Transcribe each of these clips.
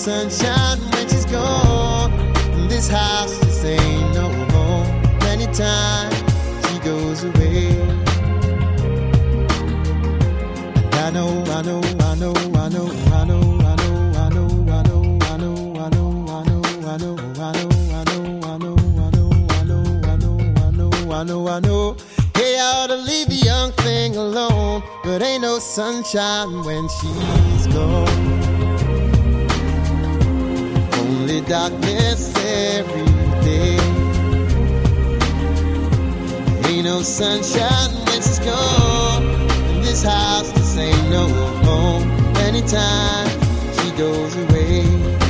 sunshine when she's gone. This house just ain't no home. Anytime she goes away. And I know, I know, I know, I know, I know, I know, I know, I know, I know, I know, I know, I know, I know, I know, I know. Hey, I ought to leave the young thing alone, but ain't no sunshine when she's gone. Only darkness every day. Ain't no sunshine when she's gone. And this house just ain't no home. Anytime she goes away.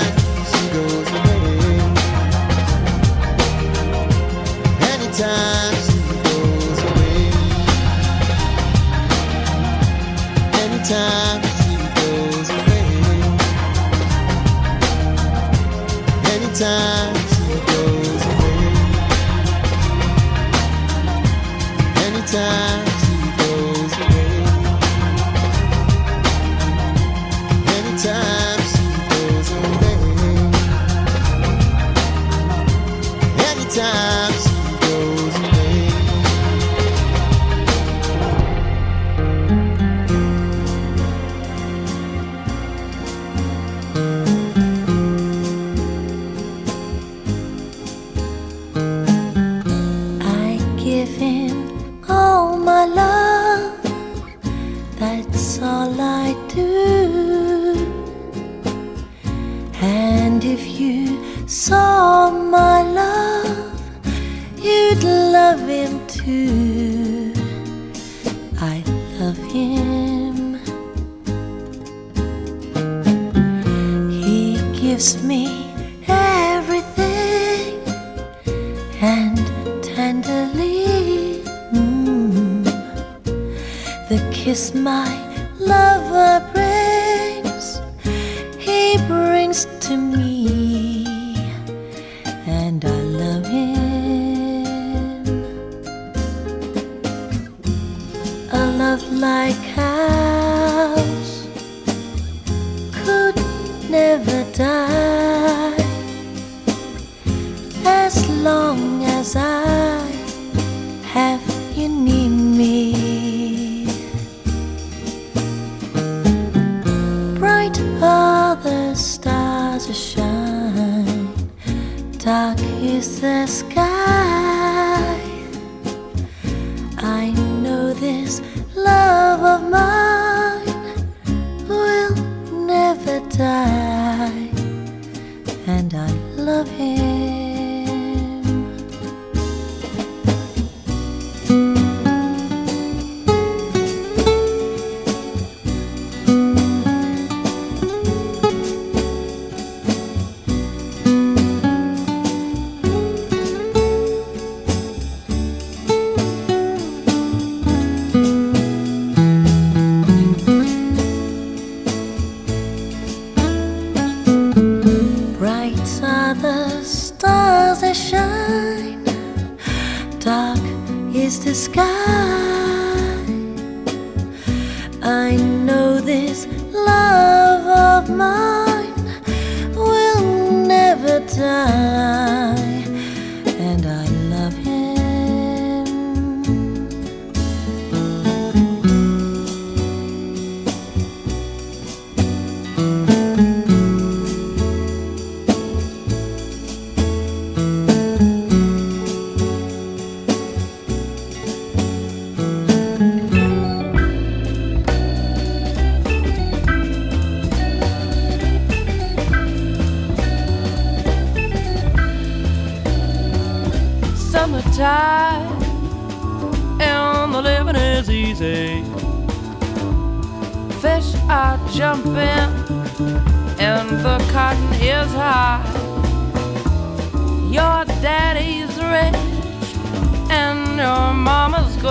time this sky.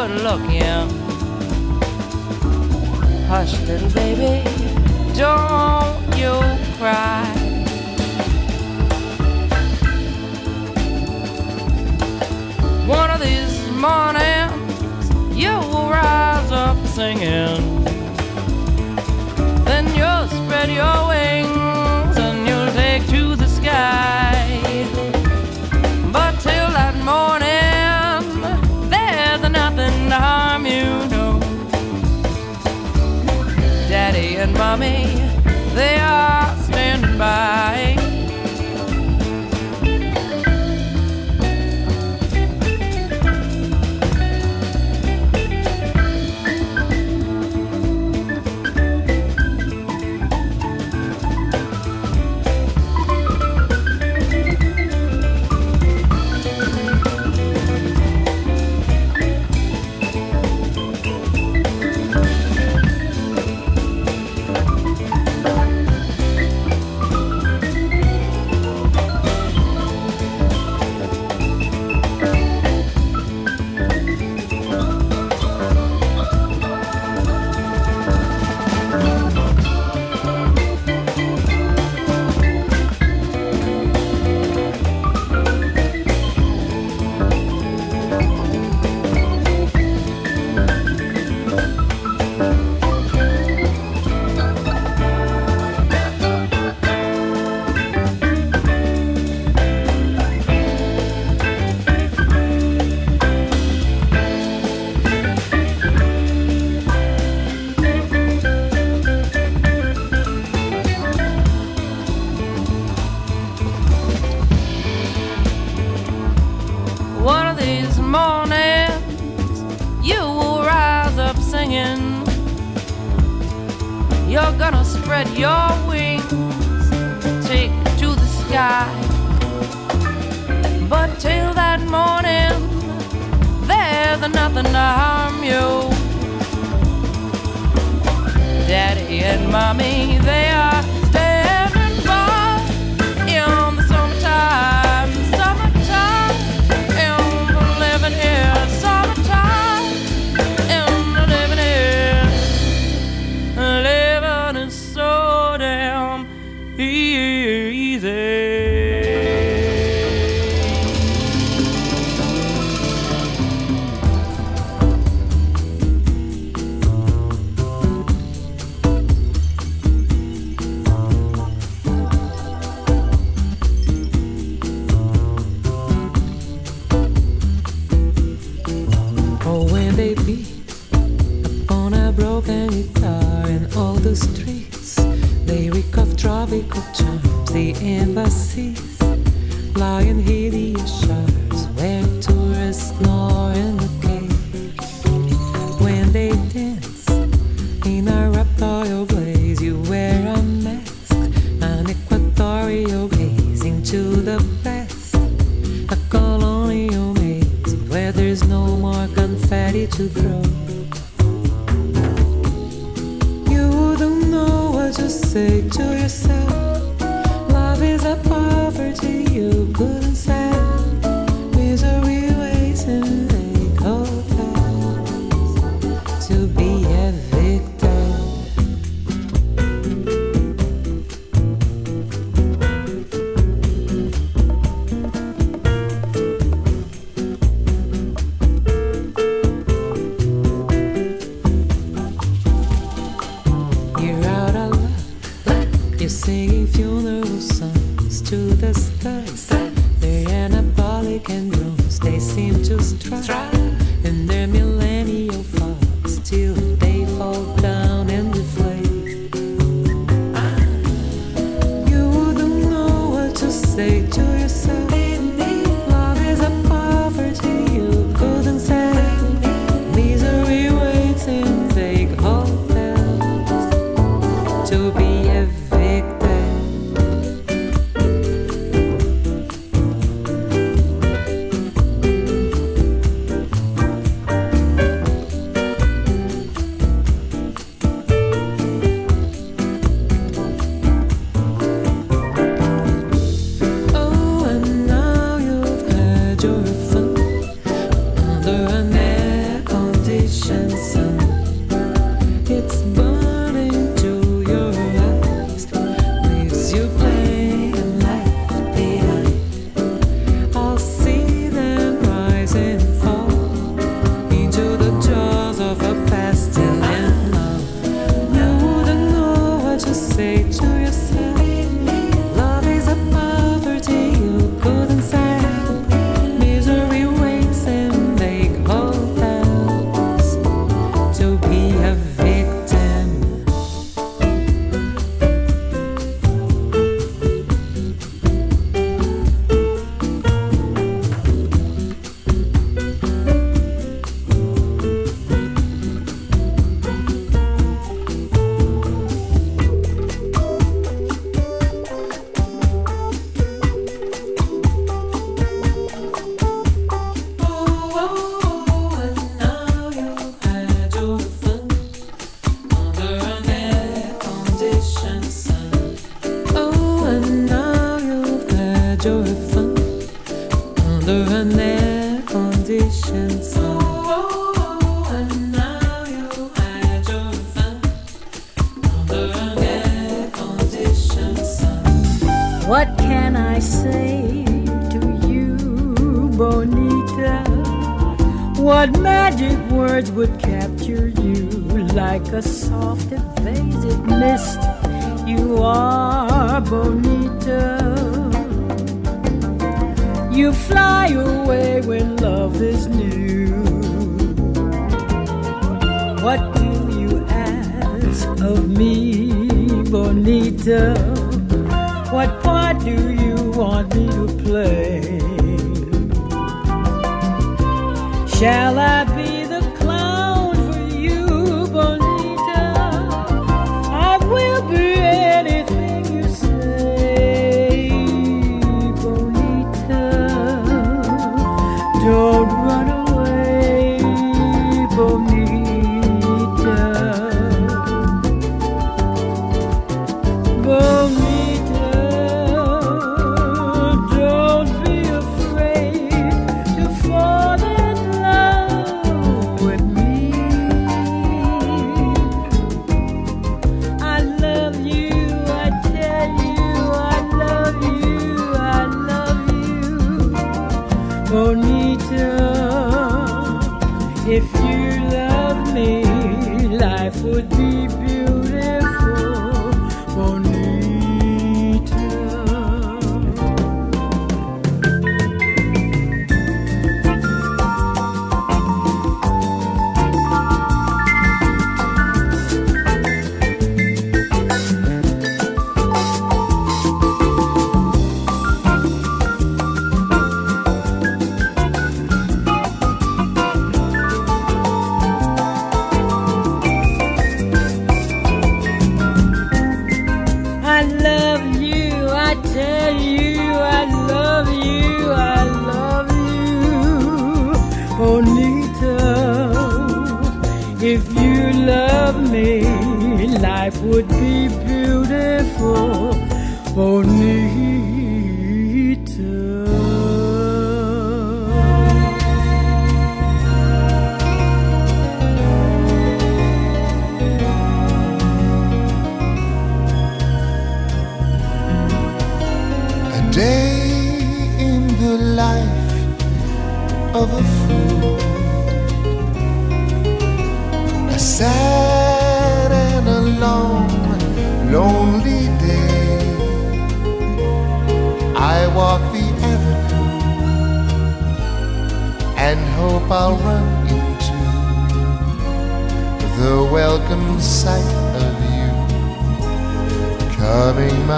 good looking. Hush, little baby, don't you cry. One of these mornings, you will rise up singing. Then you'll spread your wings and mommy, they are standing by. spread your wings, take to the sky. But till that morning, there's nothing to harm you. Daddy and mommy, they are.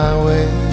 My way.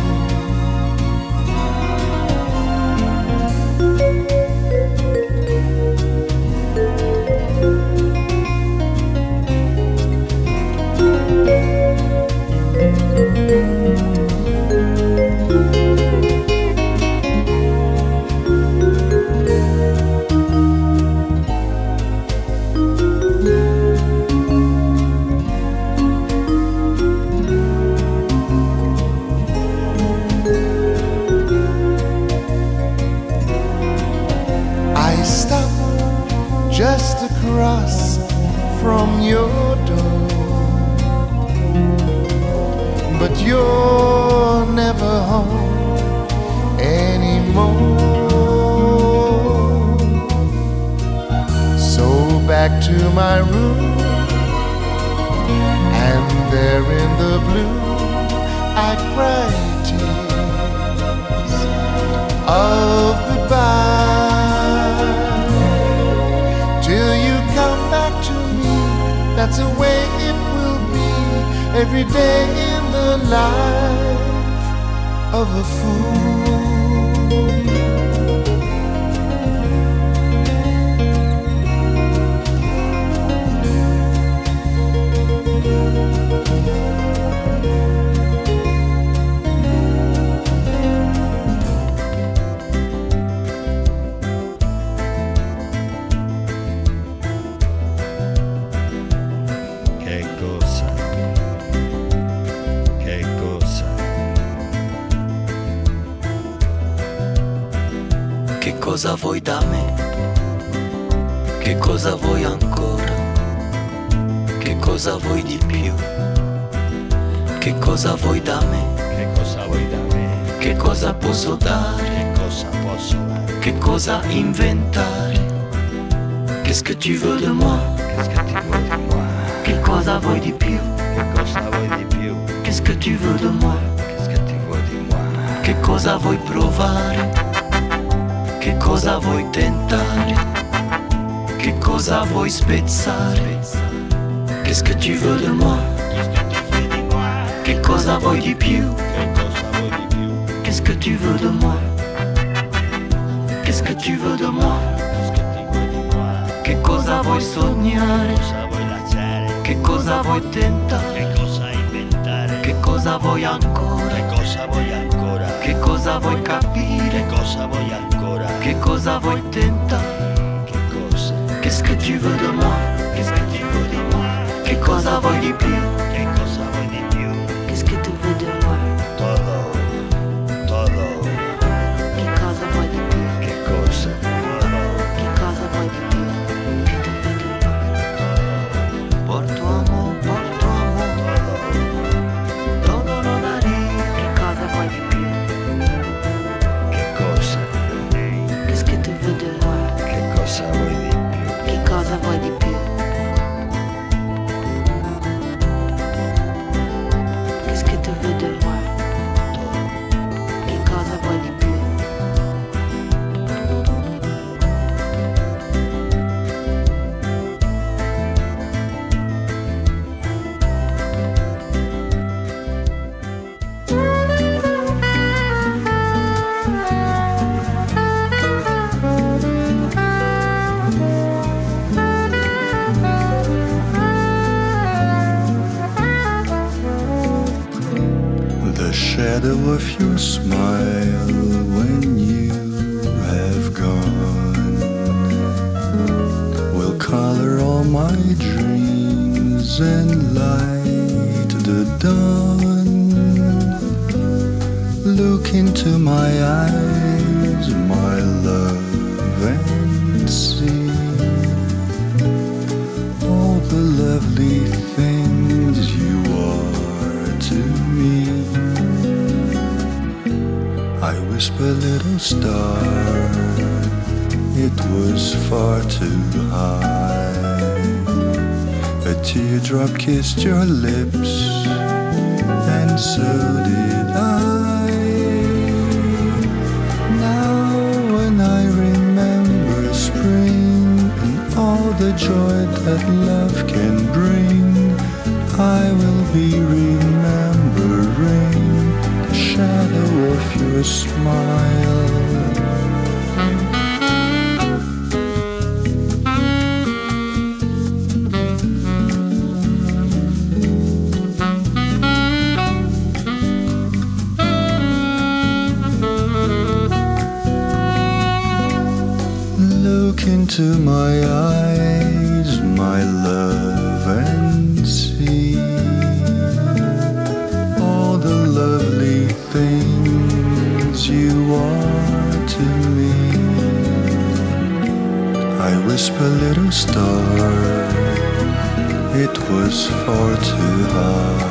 Every day in the life of a fool. Cosa vuoi da me? Che cosa vuoi ancora? Che cosa vuoi di più? Che cosa vuoi da me? Che cosa vuoi da me? Che cosa posso dare? Che cosa posso dare? Che cosa inventare? Qu'est-ce que tu veux de moi? Qu'est-ce che ti vuoi di moi? Che cosa vuoi di più? Che cosa vuoi di più? Qu'est-ce que tu veux de moi? Qu'est-ce che ti vuoi di moi? Che cosa vuoi provare? Che cosa vuoi tentare? Che cosa vuoi spezzare? Qu'est-ce que tu veux de moi? Che cosa vuoi di più? Qu'est-ce que tu veux de moi? Qu'est-ce que tu veux de moi? Che cosa vuoi sognare? Che cosa vuoi tentare? Che cosa vuoi ancora? Che cosa vuoi ancora? Che capire? cosa vuoi ancora? Che cosa vuoi tentare? Che cosa? Qu'est-ce que tu veux de moi? Qu'est-ce che ti vuoi di moi? Che cosa vuoi di più? Your smile teardrop kissed your lips, and so did I. Now, when I remember spring and all the joy that love can bring, I will be remembering the shadow of your smile. it was far too high.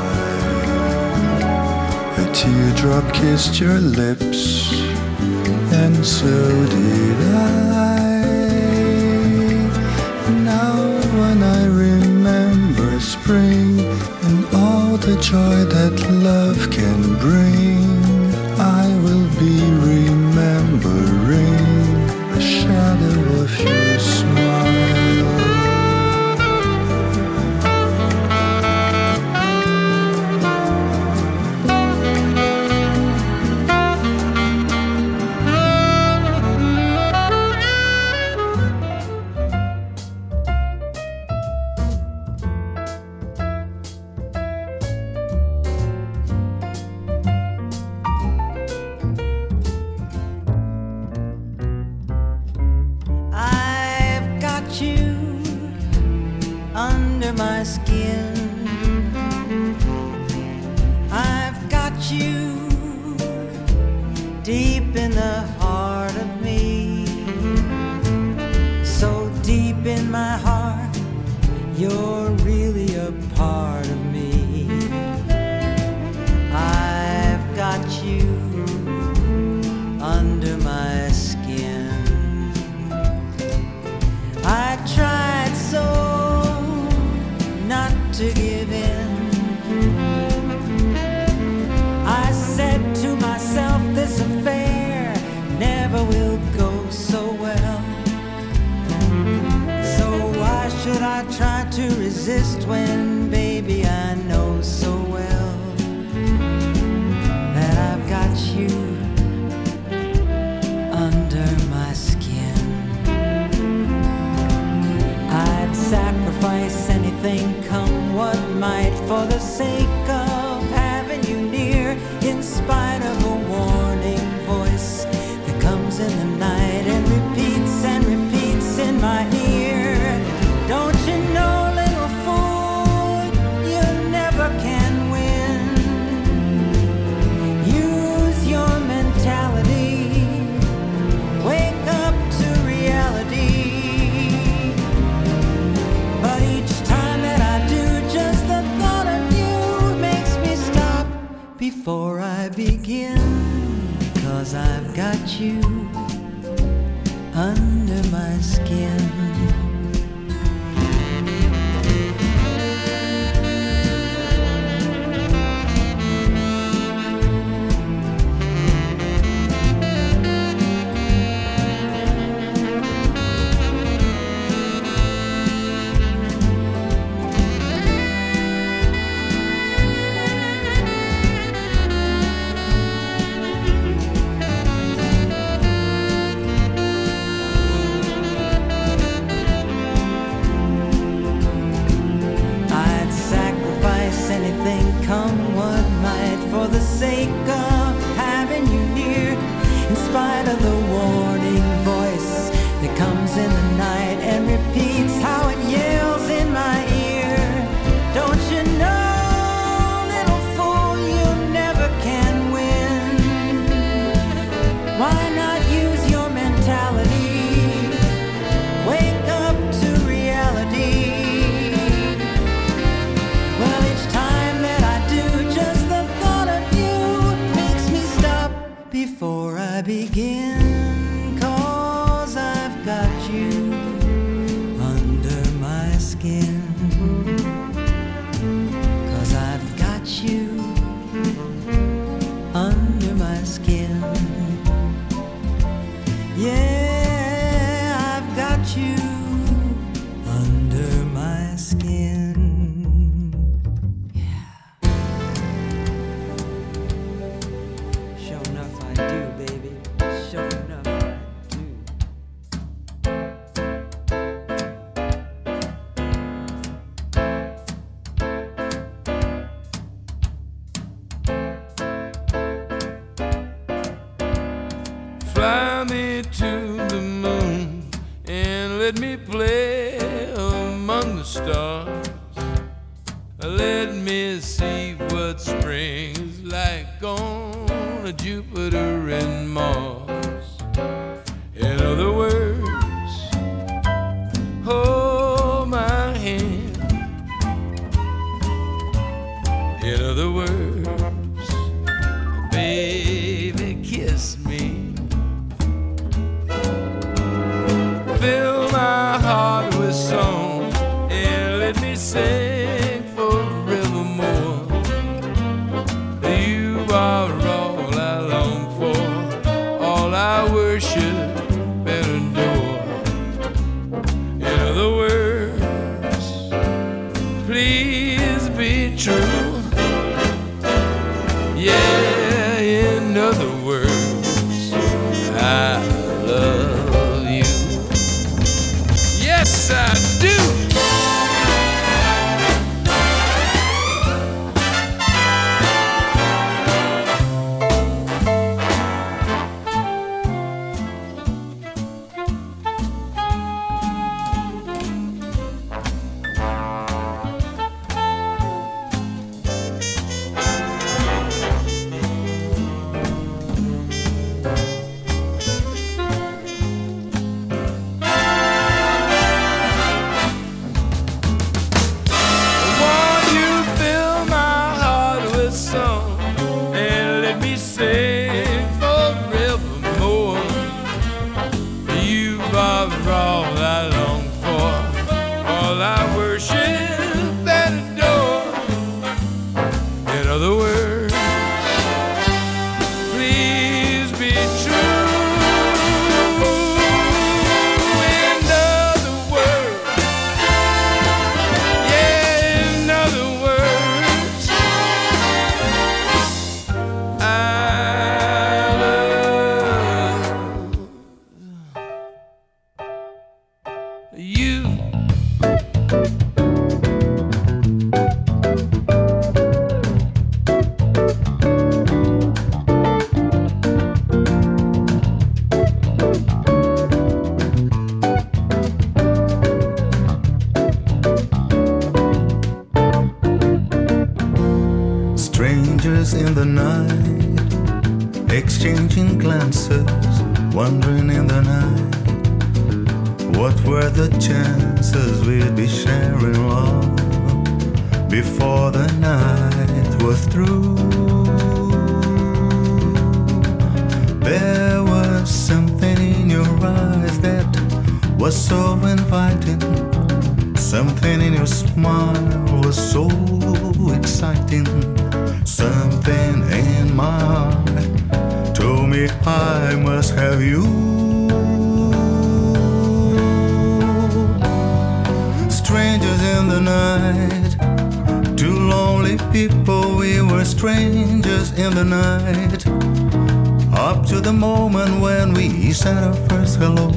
A teardrop kissed your lips, and so did I. Now, when I remember spring and all the joy that love can bring, I will be Cause I've got you under my skin. Before the night was through? There was something in your eyes that was so inviting. Something in your smile was so exciting. Something in my heart told me I must have you. Strangers in the night, lonely people, we were strangers in the night. Up to the moment when we said our first hello,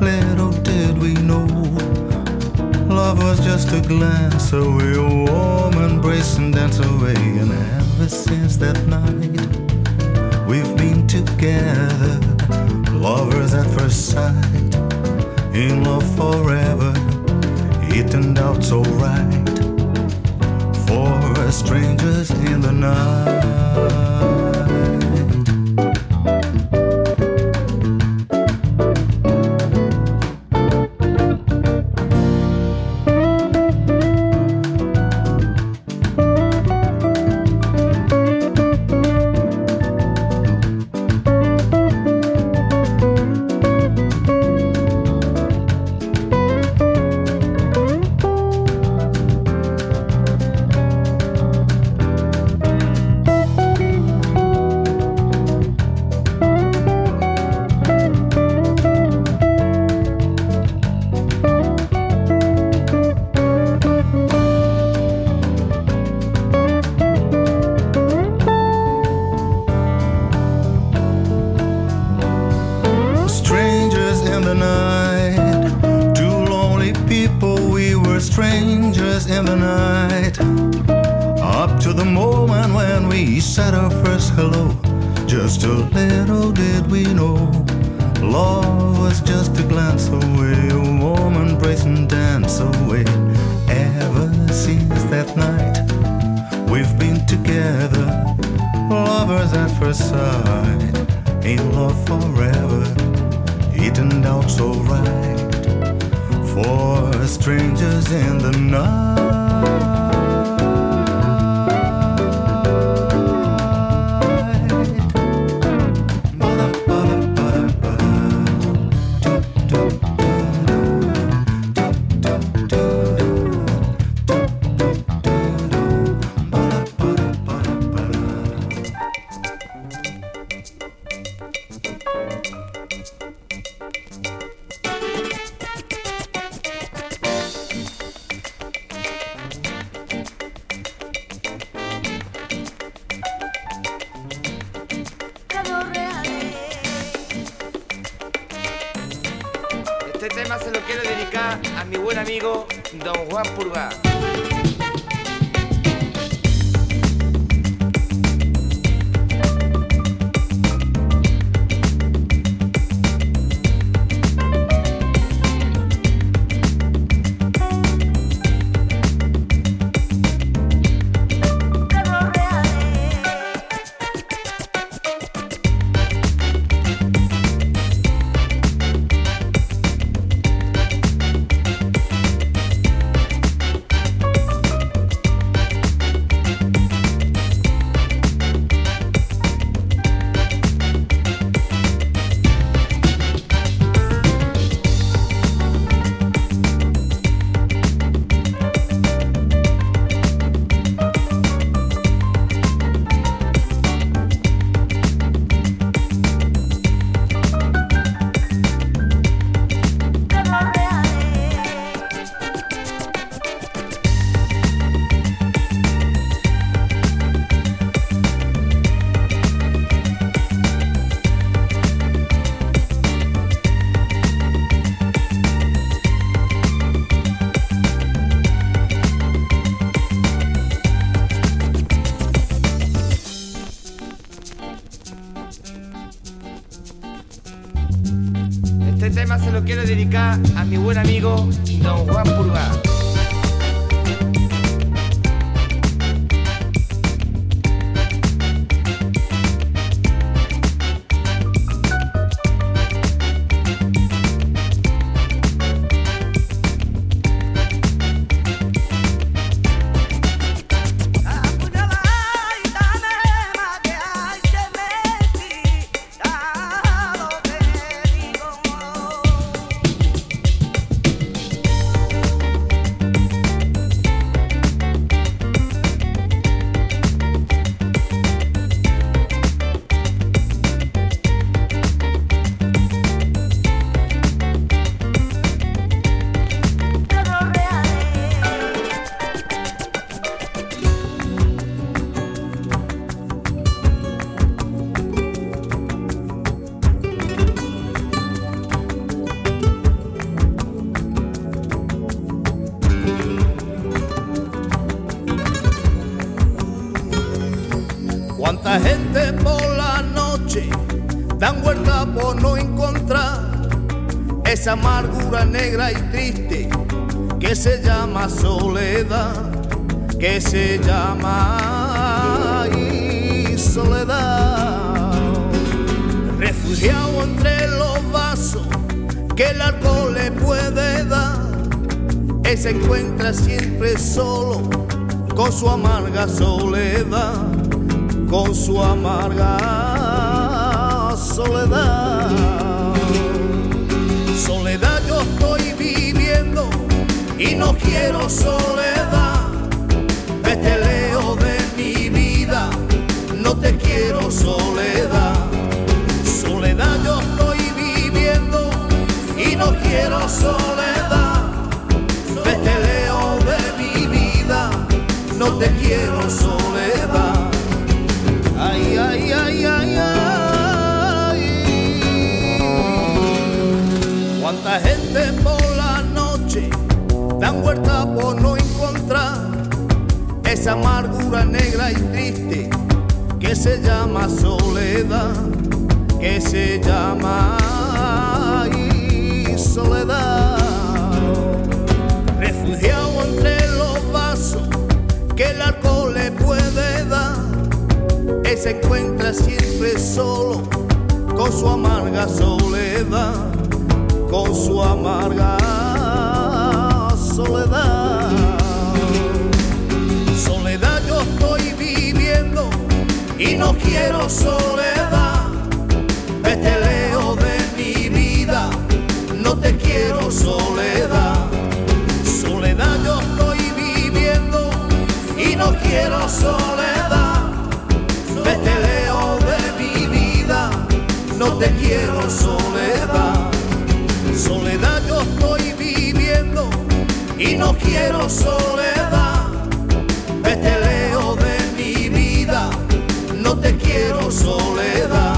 little did we know. Love was just a glance away, a warm embrace and dance away. And ever since that night, we've been together, lovers at first sight, in love forever. It turned out so right strangers in the night. The night. Up to the moment when we said our first hello, Just a little did we know. Love was just a glance away, a warm embrace and dance away. Ever since that night, we've been together, lovers at first sight, in love forever. It turned out so right for strangers in the Este amigo Cuánta gente por la noche dan vuelta por no encontrar esa amargura negra y triste que se llama soledad, que se llama ay, soledad. Refugiado entre los vasos que el alcohol le puede dar, él se encuentra siempre solo con su amarga soledad con su amarga soledad. Soledad yo estoy viviendo y no quiero soledad. Vete leo de mi vida, no te quiero soledad. Soledad yo estoy viviendo y no quiero soledad. Vete leo de mi vida, no te quiero soledad. no encontrar esa amargura negra y triste que se llama soledad, que se llama ay, soledad. Refugiado entre los vasos que el alcohol le puede dar, él se encuentra siempre solo con su amarga soledad, con su amarga soledad. Soledad yo estoy viviendo y no quiero soledad. Vete leo de mi vida, no te quiero soledad. Soledad yo estoy viviendo y no quiero soledad. Vete leo de mi vida, no te quiero soledad. Soledad yo estoy y no quiero soledad. Vete leo de mi vida, no te quiero soledad.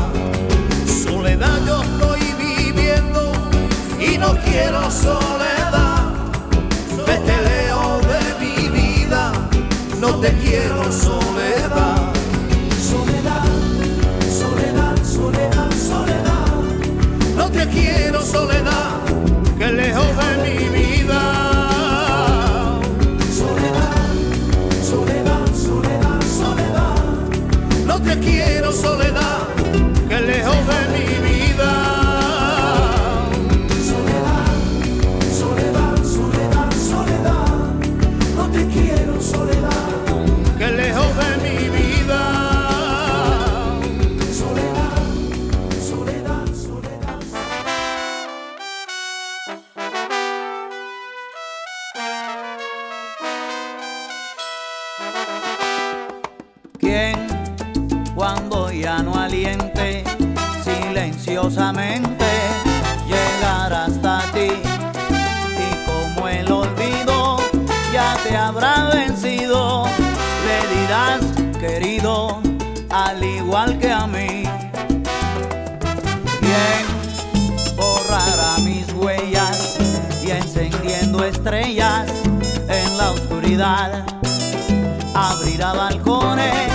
Soledad yo estoy viviendo y no quiero soledad. Vete leo de mi vida, no te quiero soledad. Soledad, soledad, soledad, soledad. No te quiero soledad, que lejos de soledad, Abrirá balcones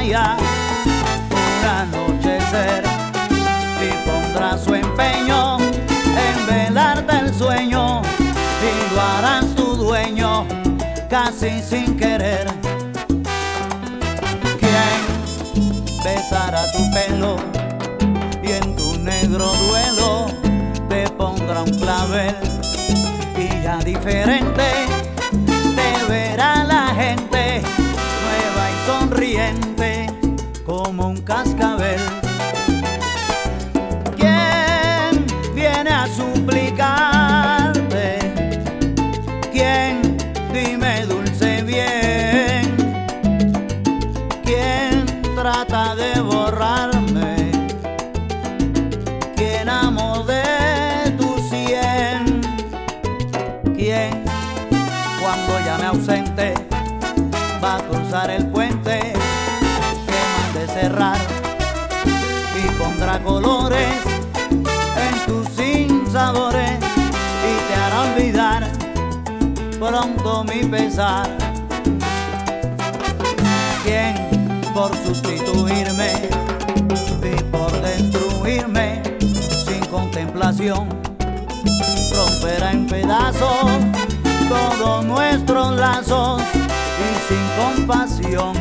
playa un anochecer y pondrá su empeño en velarte el sueño y lo harás tu dueño casi sin querer? ¿Quién besará tu pelo y en tu negro duelo te pondrá un clavel? y ya diferente cascabel. Colores en tus sinsabores y te hará olvidar pronto mi pesar? ¿Quién por sustituirme y por destruirme sin contemplación? romperá en pedazos todos nuestros lazos y sin compasión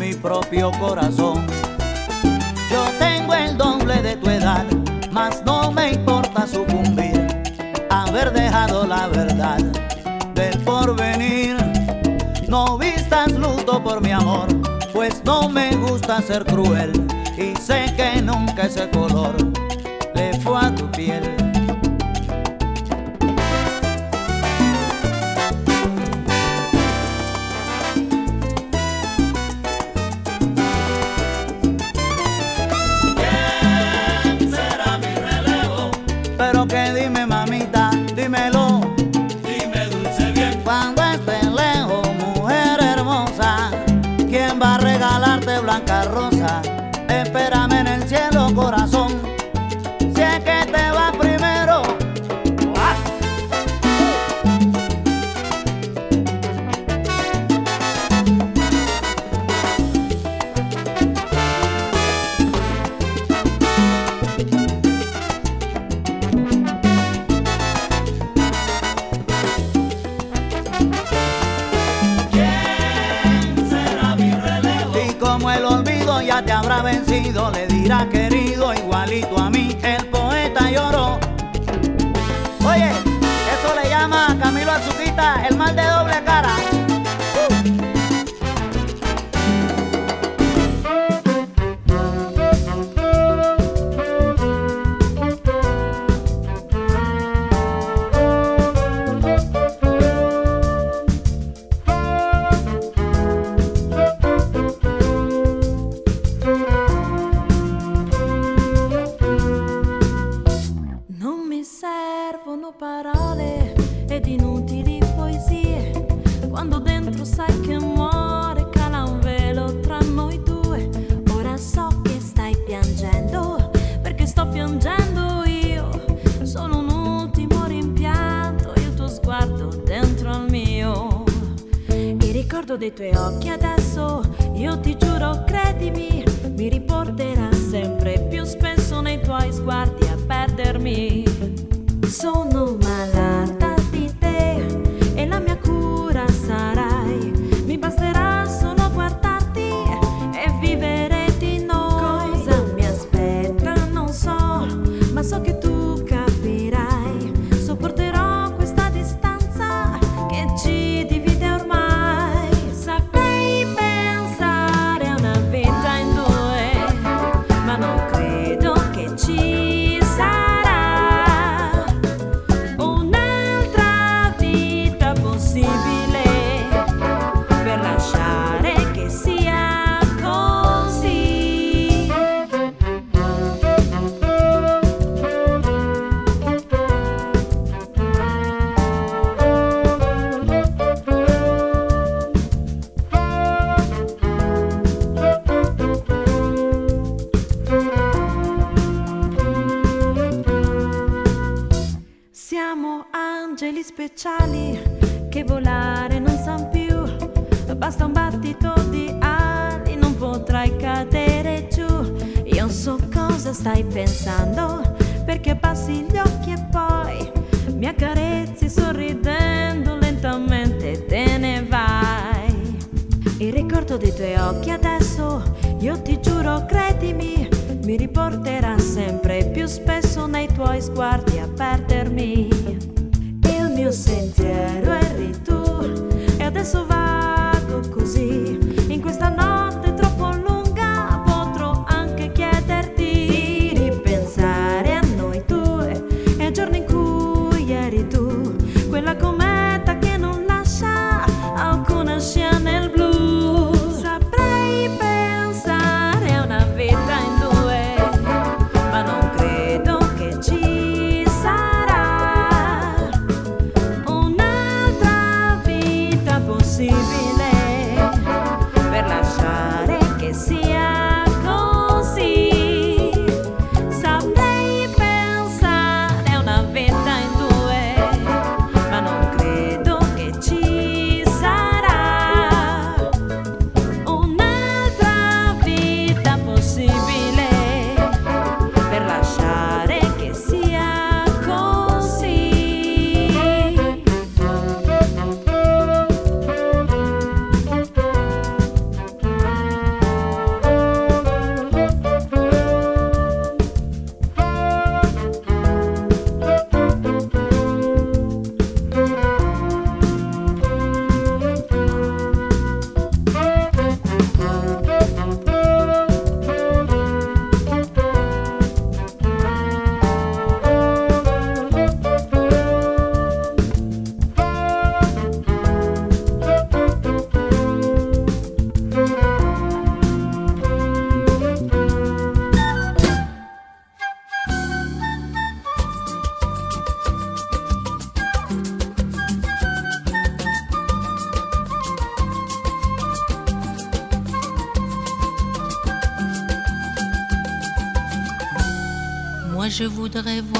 mi propio corazón. Tengo el doble de tu edad, mas no me importa sucumbir, haber dejado la verdad del porvenir. No vistas luto por mi amor, pues no me gusta ser cruel y sé que nunca ese color le fue a tu piel. che volare non san più, basta un battito di ali, non potrai cadere giù. Io so cosa stai pensando, perché passi gli occhi e poi mi accarezzi sorridendo lentamente te ne vai. Il ricordo dei tuoi occhi adesso, io ti giuro, credimi, mi riporterà sempre più spesso nei tuoi sguardi a perdermi mio sentiero eri tu. E adesso vado così in questa notte je voudrais voir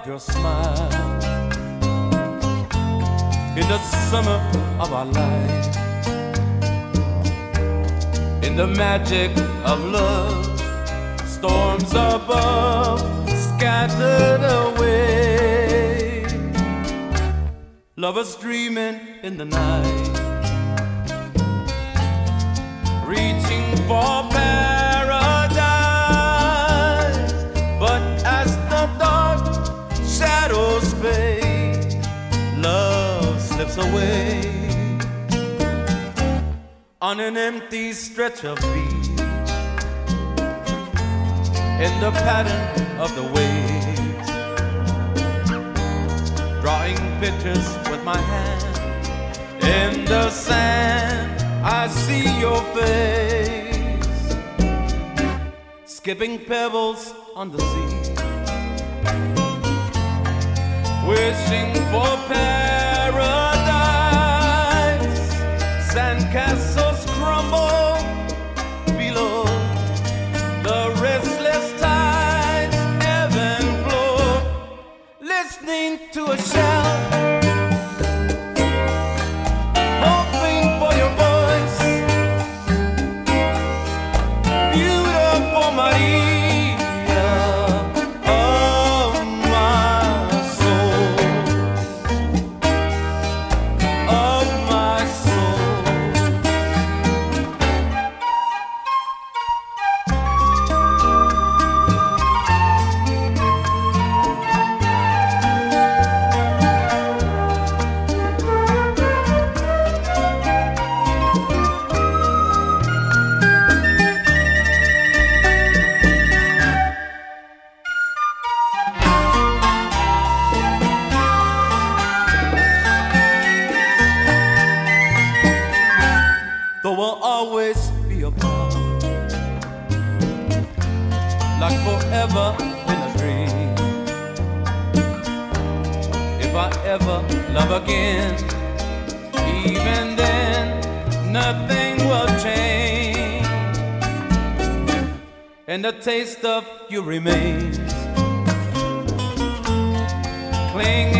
of your smile, in the summer of our life, in the magic of love, storms above scattered away, lovers dreaming in the night, reaching for away on an empty stretch of beach. In the pattern of the waves, drawing pictures with my hand in the sand. I see your face, skipping pebbles on the sea, wishing for paradise. Forever in a dream. If I ever love again, even then, nothing will change. And the taste of you remains, clinging